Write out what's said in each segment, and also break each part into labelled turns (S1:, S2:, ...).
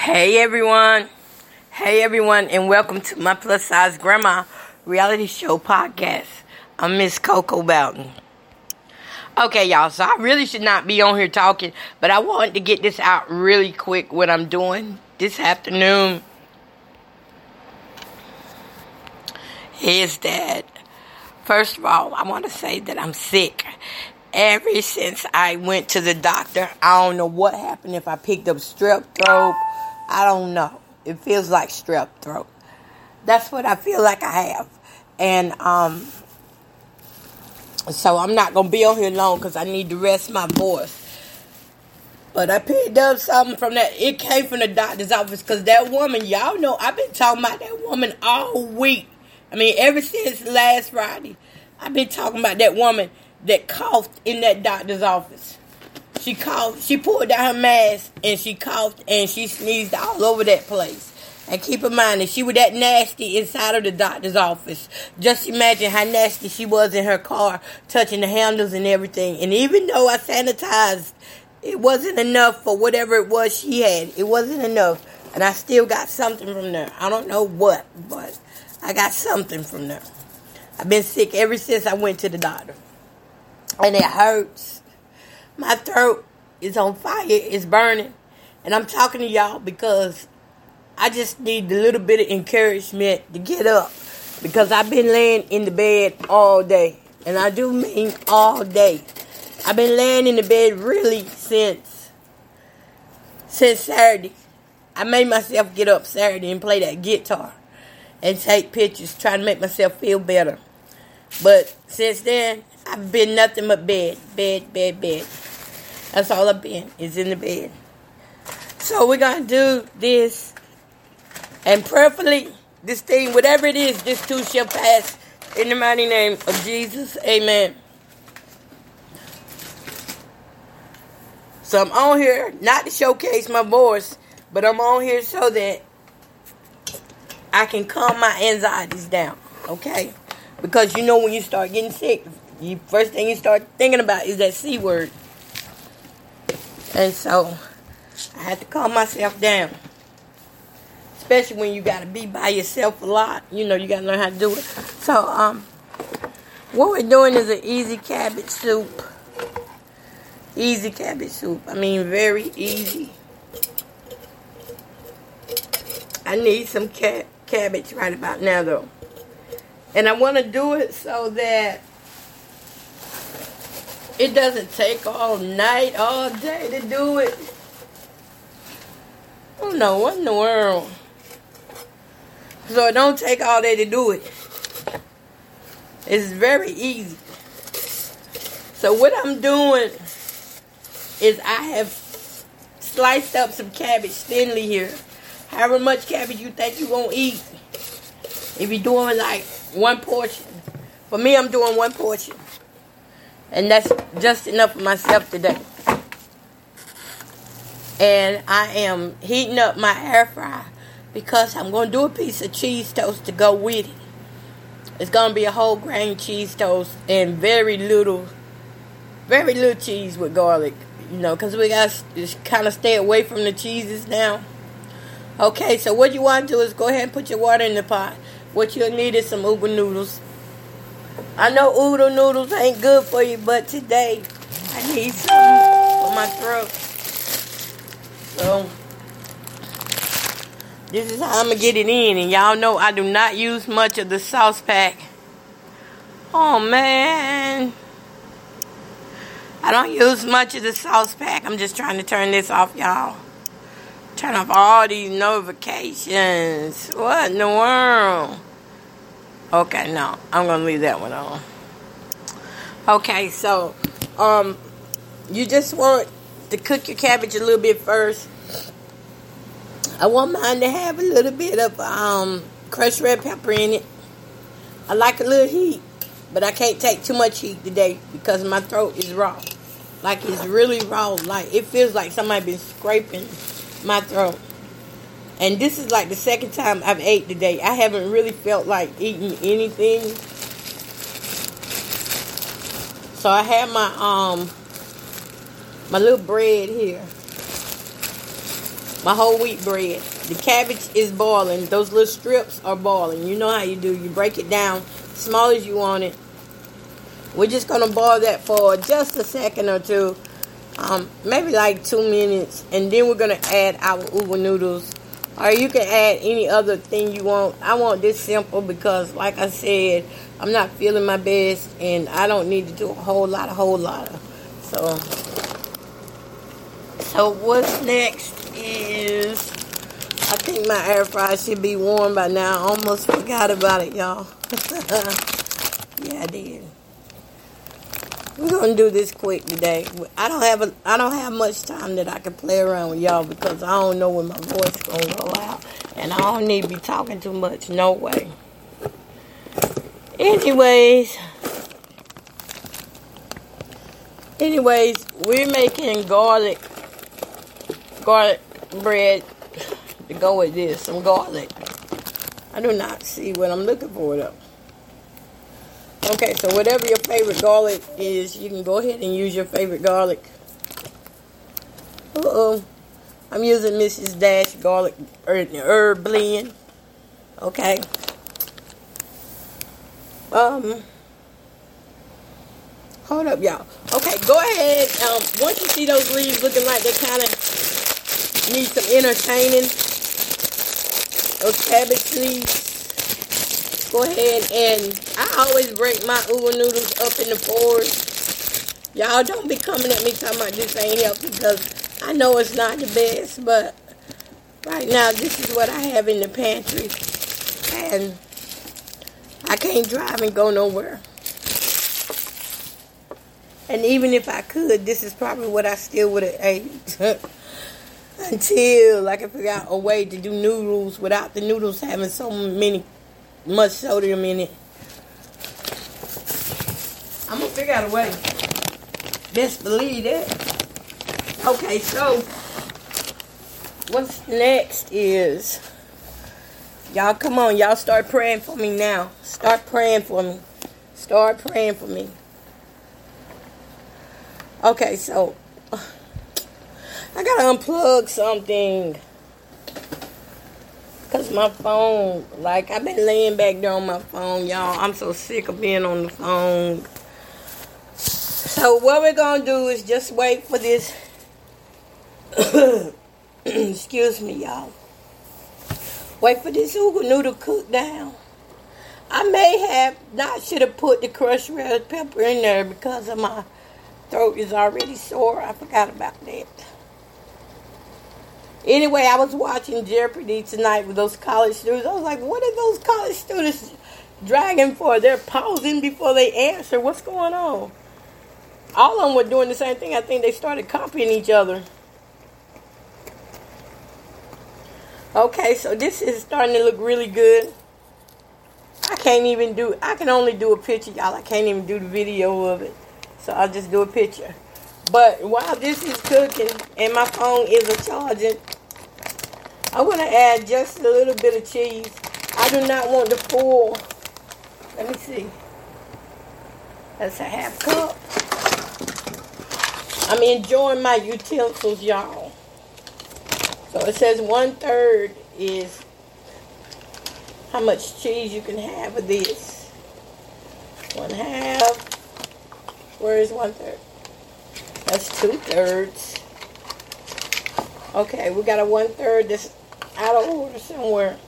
S1: Hey, everyone. Hey, everyone, and welcome to my plus size grandma reality show podcast. I'm Miss Coco Boughton. Okay, y'all, so I really should not be on here talking, but I wanted to get this out really quick what I'm doing this afternoon. Is that, first of all, I want to say that I'm sick. Ever since I went to the doctor, I don't know what happened if I picked up strep throat. I don't know. It feels like strep throat. That's what I feel like I have. And um, so I'm not gonna be on here long because I need to rest my voice. But I picked up something from that. It came from the doctor's office because that woman, y'all know, I've been talking about that woman all week. I mean, ever since last Friday, I've been talking about that woman that coughed in that doctor's office. She coughed. She pulled down her mask and she coughed and she sneezed all over that place. And keep in mind that she was that nasty inside of the doctor's office. Just imagine how nasty she was in her car, touching the handles and everything. And even though I sanitized, it wasn't enough for whatever it was she had. It wasn't enough. And I still got something from there. I don't know what, but I got something from there. I've been sick ever since I went to the doctor. And it hurts. My throat is on fire. It's burning. And I'm talking to y'all because I just need a little bit of encouragement to get up because I've been laying in the bed all day. And I do mean all day. I've been laying in the bed really since since Saturday. I made myself get up Saturday and play that guitar and take pictures, trying to make myself feel better. But since then, I've been nothing but bed, bed, bed, bed. That's all I've been, is in the bed. So we're going to do this and prayerfully, this thing, whatever it is, this too shall pass in the mighty name of Jesus. Amen. So I'm on here not to showcase my voice, but I'm on here so that I can calm my anxieties down. Okay? Because you know when you start getting sick, you first thing you start thinking about is that C word. And so I had to calm myself down especially when you got to be by yourself a lot. You know, you got to learn how to do it. So, um, what we're doing is an easy cabbage soup. Easy cabbage soup. I mean, very easy. I need some ca- cabbage right about now, though. And I want to do it so that it doesn't take all night, all day to do it. Oh no, what in the world? So it don't take all day to do it. It's very easy. So what I'm doing is I have sliced up some cabbage thinly here. However much cabbage you think you're to eat. If you're doing like one portion. For me, I'm doing one portion. And that's just enough for myself today. And I am heating up my air fryer because I'm going to do a piece of cheese toast to go with it. It's going to be a whole grain cheese toast and very little, very little cheese with garlic, you know, because we got to just kind of stay away from the cheeses now. Okay, so what you want to do is go ahead and put your water in the pot. What you'll need is some oodle noodles. I know oodle noodles ain't good for you, but today I need some for my throat. So this is how I'm gonna get it in, and y'all know I do not use much of the sauce pack. Oh man. I don't use much of the sauce pack. I'm just trying to turn this off, y'all. Turn off all these notifications. What in the world? Okay, no. I'm gonna leave that one on. Okay, so um you just want to cook your cabbage a little bit first. I want mine to have a little bit of um, crushed red pepper in it. I like a little heat, but I can't take too much heat today because my throat is raw. Like it's really raw. Like it feels like somebody been scraping my throat. And this is like the second time I've ate today. I haven't really felt like eating anything. So I have my um my little bread here my whole wheat bread. The cabbage is boiling. Those little strips are boiling. You know how you do. You break it down small as you want it. We're just gonna boil that for just a second or two, um, maybe like two minutes, and then we're gonna add our uva noodles. Or you can add any other thing you want. I want this simple because, like I said, I'm not feeling my best, and I don't need to do a whole lot, a whole lot. Of, so, so what's next? is I think my air fryer should be warm by now. I almost forgot about it, y'all. yeah, I did. We're gonna do this quick today. I don't have a I don't have much time that I can play around with y'all because I don't know when my voice gonna go out, and I don't need to be talking too much. No way. Anyways, anyways, we're making garlic garlic bread to go with this, some garlic. I do not see what I'm looking for though. Okay, so whatever your favorite garlic is, you can go ahead and use your favorite garlic. Uh-oh. I'm using Mrs. Dash garlic herb blend. Okay. Um Hold up, y'all. Okay, go ahead. Um, once you see those leaves looking like they kind of need some entertaining those cabbage leaves, go ahead and I always break my uva noodles up in the fours. Y'all don't be coming at me talking about this ain't healthy because I know it's not the best, but right now this is what I have in the pantry. And I can't drive and go nowhere. And even if I could, this is probably what I still would have ate. until I can figure out a way to do noodles without the noodles having so many much sodium in it. I'm gonna figure out a way. Best believe that. Okay, so what's next is y'all come on, y'all start praying for me now. Start praying for me. Start praying for me. Okay, so I gotta unplug something. My phone, like I've been laying back there on my phone, y'all. I'm so sick of being on the phone. So what we're gonna do is just wait for this. Excuse me, y'all. Wait for this uga noodle cook down. I may have not should have put the crushed red pepper in there because of my throat is already sore. I forgot about that. Anyway, I was watching Jeopardy tonight with those college students. I was like, what are those college students dragging for? They're pausing before they answer. What's going on? All of them were doing the same thing. I think they started copying each other. Okay, so this is starting to look really good. I can't even do, I can only do a picture, y'all. I can't even do the video of it. So I'll just do a picture. But while this is cooking and my phone is a charging, I want to add just a little bit of cheese. I do not want the full. Let me see. That's a half cup. I'm enjoying my utensils, y'all. So it says one third is how much cheese you can have with this. One half. Where is one third? That's two thirds. Okay, we got a one third that's out of order somewhere.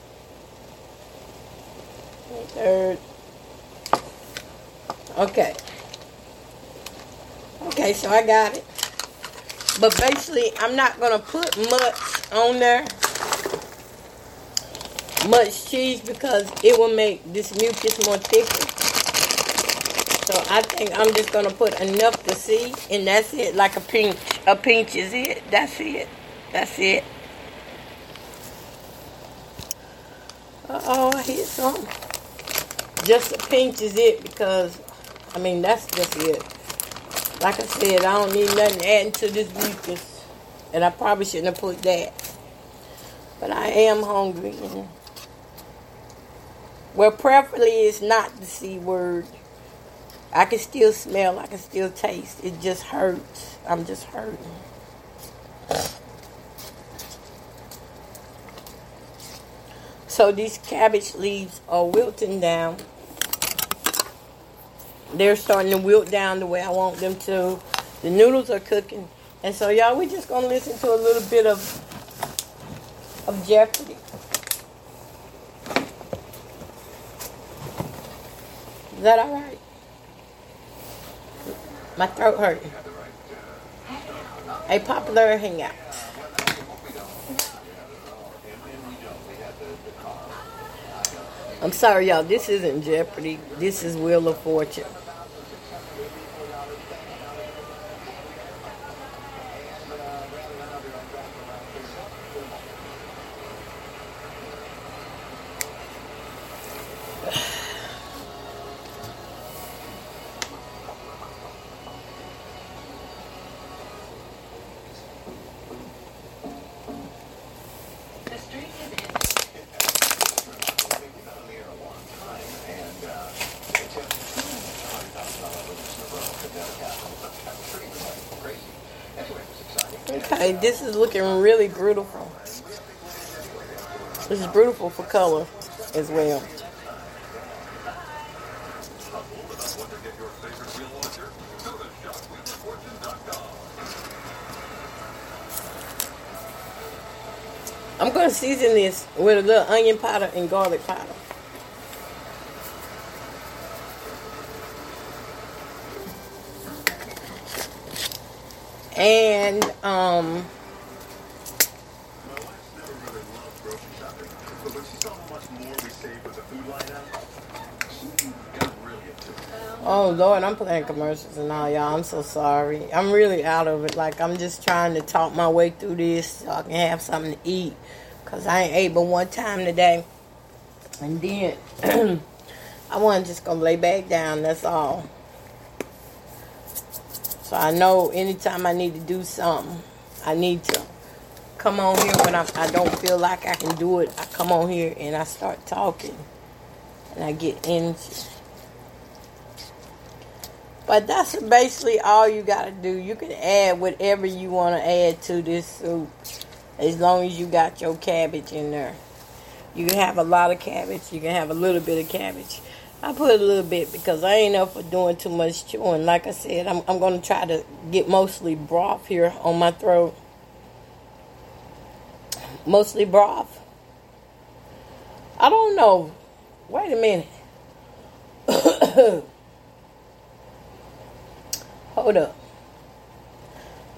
S1: Third. Okay. Okay, so I got it. But basically, I'm not going to put much on there. Much cheese because it will make this mucus more thicker. So I think I'm just going to put enough to see. And that's it. Like a pinch. A pinch is it. That's it. That's it. Uh-oh, I hit something. Just a pinch is it because, I mean, that's just it. Like I said, I don't need nothing adding to this mucus. And I probably shouldn't have put that. But I am hungry. Well, preferably it's not the C word. I can still smell, I can still taste. It just hurts. I'm just hurting. So these cabbage leaves are wilting down they're starting to wilt down the way I want them to. The noodles are cooking. And so y'all, we're just gonna listen to a little bit of of Jeopardy. Is that all right? My throat hurting. A popular hangout. I'm sorry, y'all. This isn't Jeopardy. This is Wheel of Fortune. Okay, this is looking really beautiful. This is beautiful for color as well. I'm going to season this with a little onion powder and garlic powder. And um Oh Lord, I'm playing commercials and all y'all. I'm so sorry. I'm really out of it. Like I'm just trying to talk my way through this so I can have something to eat. Cause I ain't ate but one time today. And then I wasn't just gonna lay back down, that's all. So I know anytime I need to do something, I need to come on here when I, I don't feel like I can do it. I come on here and I start talking. And I get energy. But that's basically all you got to do. You can add whatever you want to add to this soup. As long as you got your cabbage in there. You can have a lot of cabbage. You can have a little bit of cabbage. I put a little bit because I ain't up for doing too much chewing. Like I said, I'm, I'm going to try to get mostly broth here on my throat. Mostly broth. I don't know. Wait a minute. Hold up.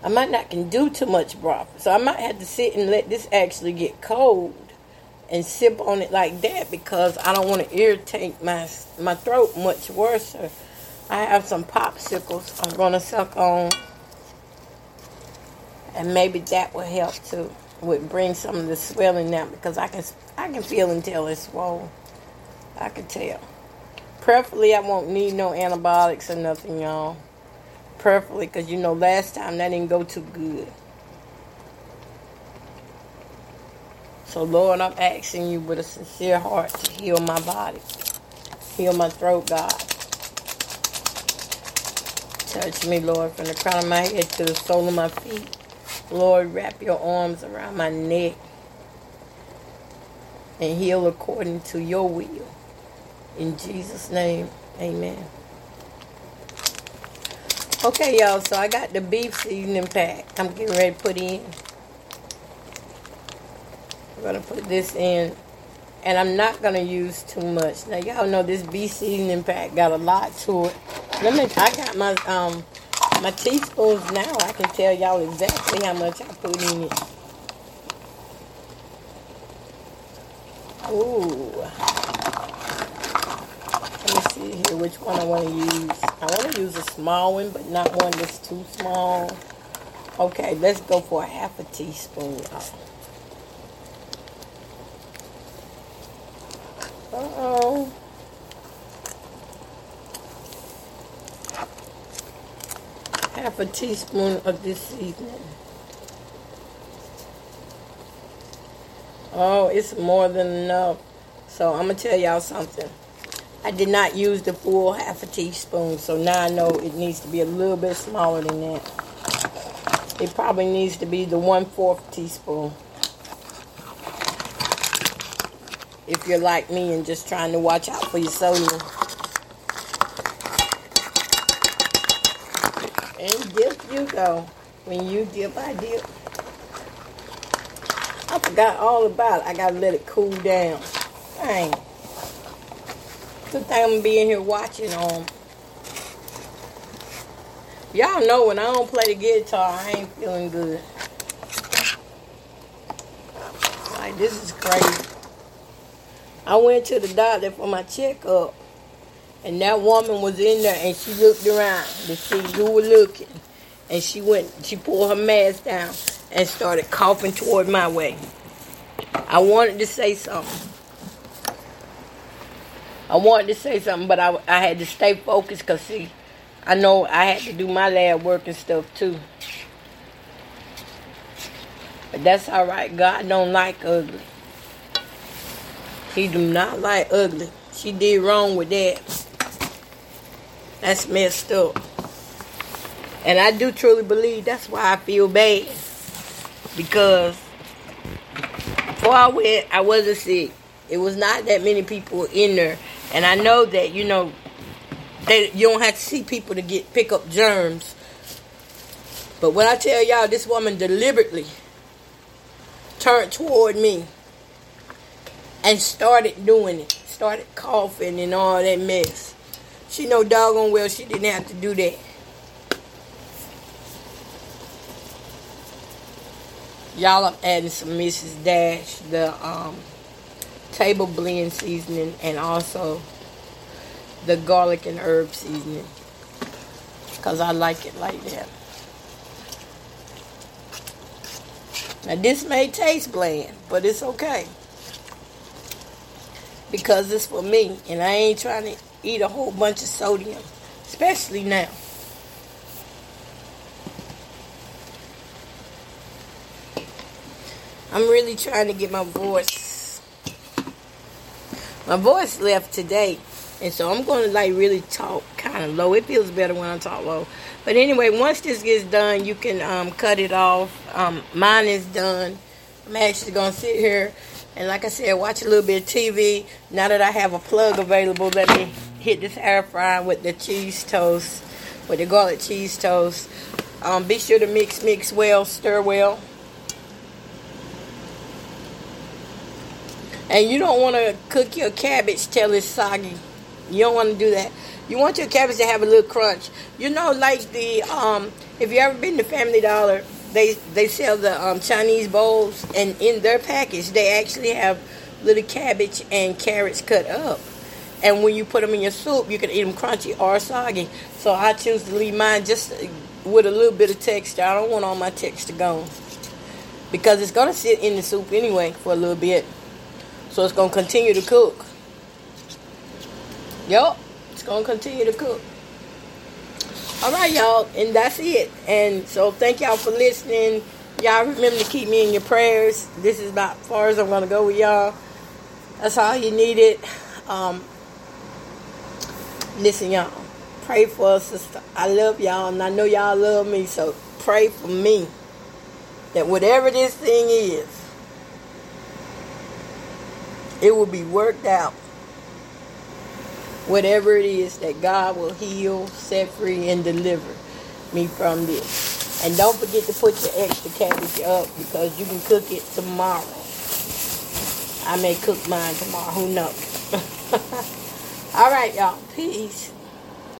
S1: I might not can do too much broth. So I might have to sit and let this actually get cold and sip on it like that because I don't want to irritate my my throat much worse. I have some popsicles I'm to suck on. And maybe that will help too. Would bring some of the swelling down because I can I can feel until it's swollen. I can tell. Preferably I won't need no antibiotics or nothing, y'all perfectly because you know last time that didn't go too good. So, Lord, I'm asking you with a sincere heart to heal my body, heal my throat, God. Touch me, Lord, from the crown of my head to the sole of my feet. Lord, wrap your arms around my neck and heal according to your will. In Jesus' name, amen. Okay, y'all, so I got the beef seasoning pack I'm getting ready to put in. I'm gonna put this in, and I'm not gonna use too much. Now y'all know this beef seasoning pack got a lot to it. Let me. I got my um my teaspoons now. I can tell y'all exactly how much I put in it. Ooh. Let me see here which one I want to use. I want to use a small one, but not one that's too small. Okay, let's go for a half a teaspoon. Uh-oh. Half a teaspoon of this seasoning. Oh, it's more than enough. So I'm going to tell y'all something. I did not use the full half a teaspoon, so now I know it needs to be a little bit smaller than that. It probably needs to be the one-fourth teaspoon. If you're like me and just trying to watch out for your sodium. And dip you go. When you dip, I dip. I forgot all about it. I gotta let it cool down. Dang. Good thing I'm gonna be in here watching um Y'all know when I don't play the guitar, I ain't feeling good. Like this is crazy. I went to the doctor for my checkup, and that woman was in there, and she looked around to see who was looking, and she went, she pulled her mask down and started coughing toward my way. I wanted to say something. I wanted to say something, but I, I had to stay focused because, see, I know I had to do my lab work and stuff too. But that's all right. God don't like ugly. He do not like ugly. She did wrong with that. That's messed up. And I do truly believe that's why I feel bad. Because before I went, I wasn't sick. It was not that many people in there. And I know that, you know, that you don't have to see people to get pick up germs. But when I tell y'all this woman deliberately turned toward me and started doing it. Started coughing and all that mess. She know doggone well she didn't have to do that. Y'all, I'm adding some Mrs. Dash, the um, table blend seasoning, and also the garlic and herb seasoning. Because I like it like that. Now, this may taste bland, but it's okay because it's for me and I ain't trying to eat a whole bunch of sodium, especially now. I'm really trying to get my voice. My voice left today, and so I'm going to like really talk kind of low. It feels better when I talk low. But anyway, once this gets done, you can um, cut it off. Um, mine is done. I'm actually going to sit here and like I said, watch a little bit of TV. Now that I have a plug available, let me hit this air fryer with the cheese toast, with the garlic cheese toast. Um, be sure to mix, mix well, stir well. And you don't want to cook your cabbage till it's soggy. You don't want to do that. You want your cabbage to have a little crunch. You know, like the um, if you ever been to Family Dollar, they they sell the um, Chinese bowls, and in their package they actually have little cabbage and carrots cut up. And when you put them in your soup, you can eat them crunchy or soggy. So I choose to leave mine just with a little bit of texture. I don't want all my texture gone because it's gonna sit in the soup anyway for a little bit. So it's gonna continue to cook. Yup, it's gonna continue to cook. All right, y'all, and that's it. And so thank y'all for listening. Y'all remember to keep me in your prayers. This is about as far as I'm gonna go with y'all. That's all you needed. Um, listen, y'all. Pray for us, sister. I love y'all, and I know y'all love me. So pray for me that whatever this thing is, it will be worked out whatever it is that God will heal, set free, and deliver me from this. And don't forget to put your extra cabbage up because you can cook it tomorrow. I may cook mine tomorrow. Who knows? All right, y'all. Peace.